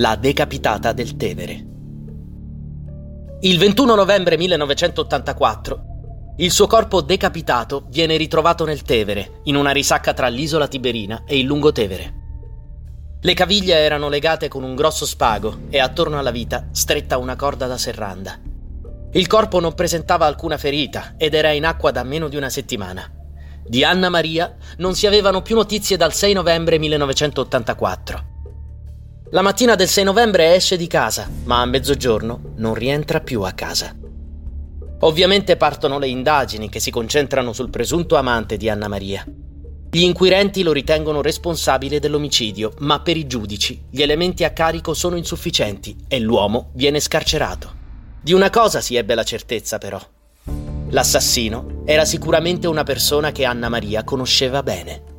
la decapitata del Tevere. Il 21 novembre 1984 il suo corpo decapitato viene ritrovato nel Tevere, in una risacca tra l'isola Tiberina e il Lungotevere. Le caviglie erano legate con un grosso spago e attorno alla vita stretta una corda da serranda. Il corpo non presentava alcuna ferita ed era in acqua da meno di una settimana. Di Anna Maria non si avevano più notizie dal 6 novembre 1984. La mattina del 6 novembre esce di casa, ma a mezzogiorno non rientra più a casa. Ovviamente partono le indagini che si concentrano sul presunto amante di Anna Maria. Gli inquirenti lo ritengono responsabile dell'omicidio, ma per i giudici gli elementi a carico sono insufficienti e l'uomo viene scarcerato. Di una cosa si ebbe la certezza però. L'assassino era sicuramente una persona che Anna Maria conosceva bene.